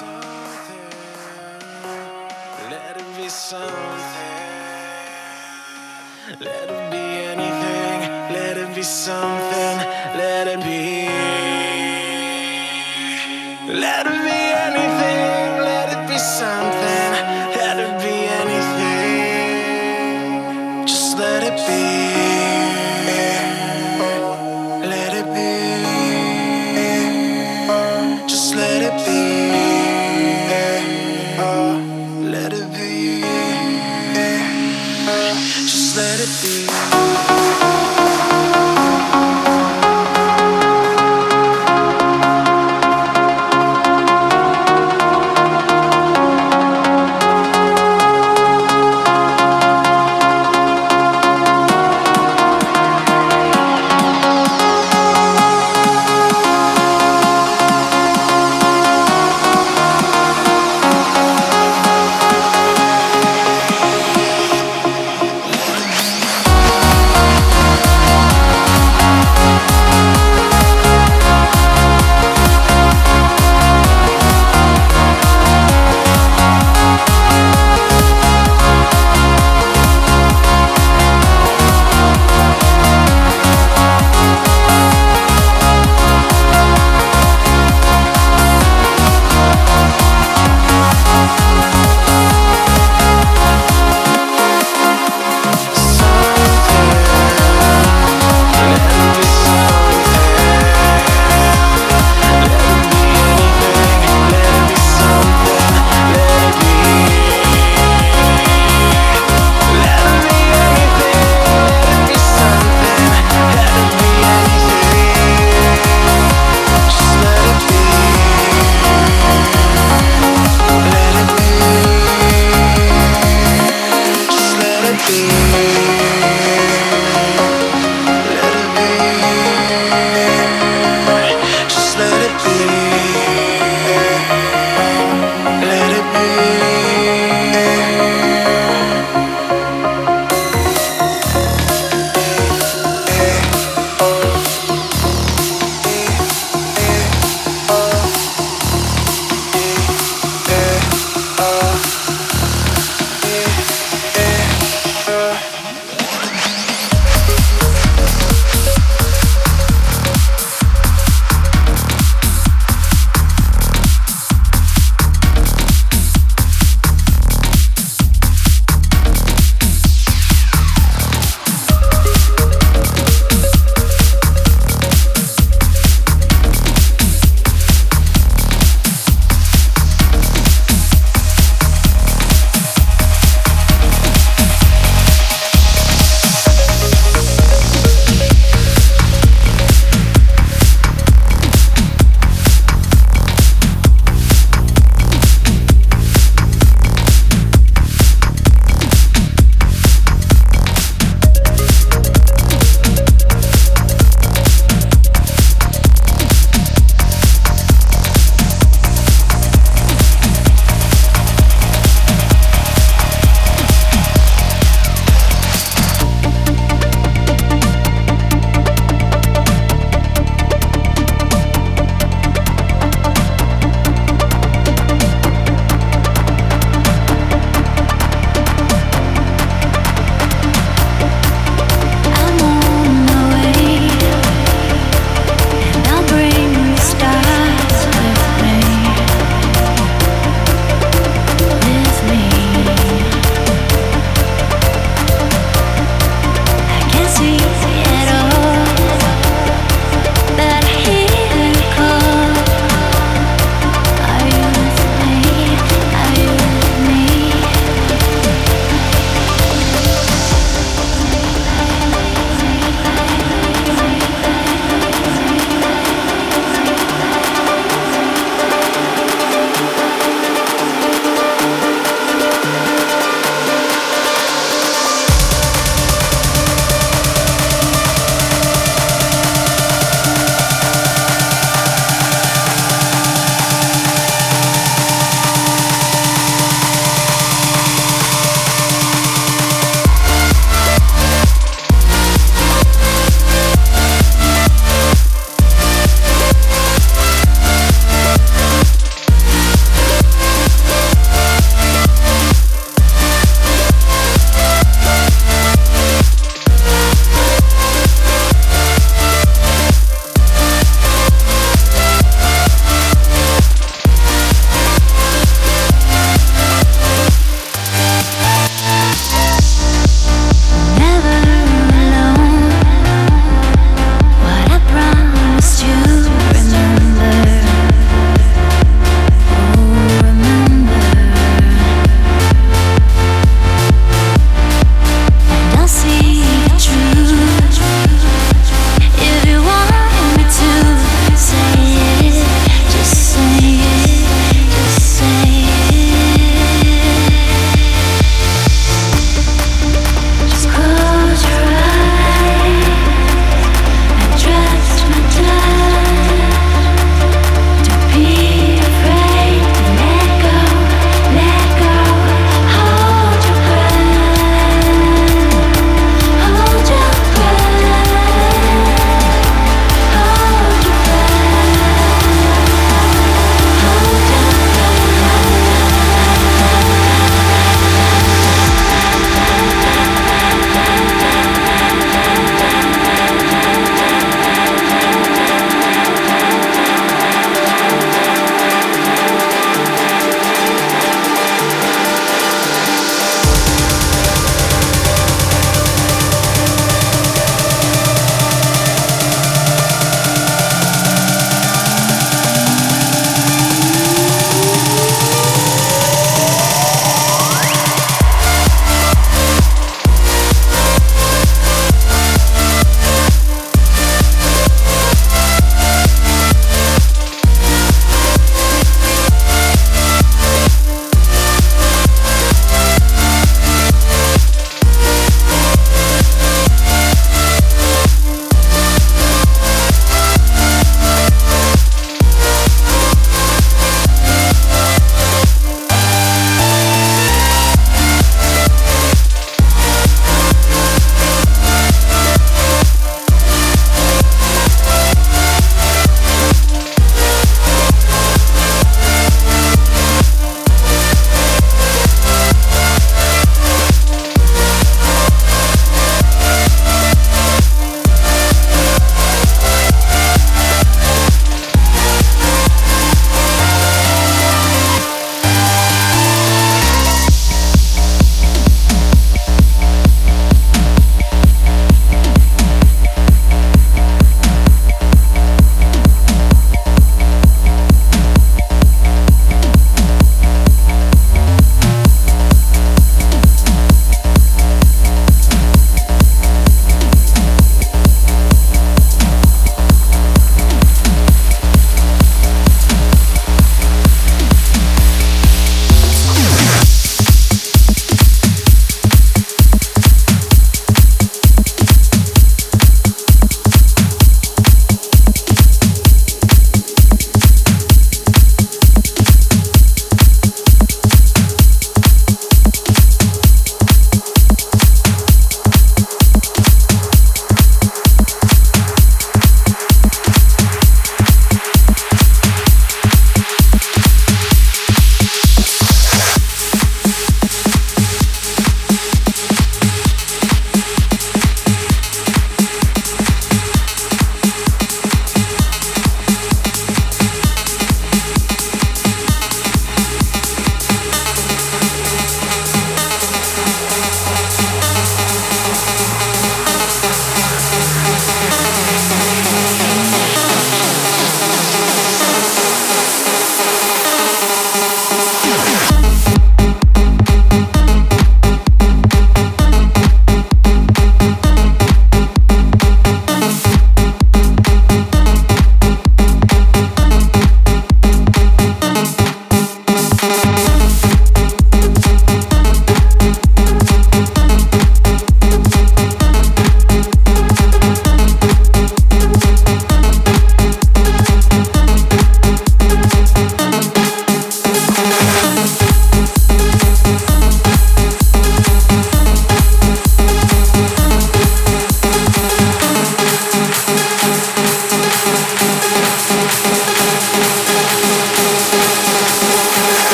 Let it be something. Let it be anything. Let it be something. Let it be. Let it be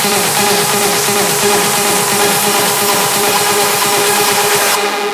Thank you.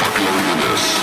Fuck loneliness.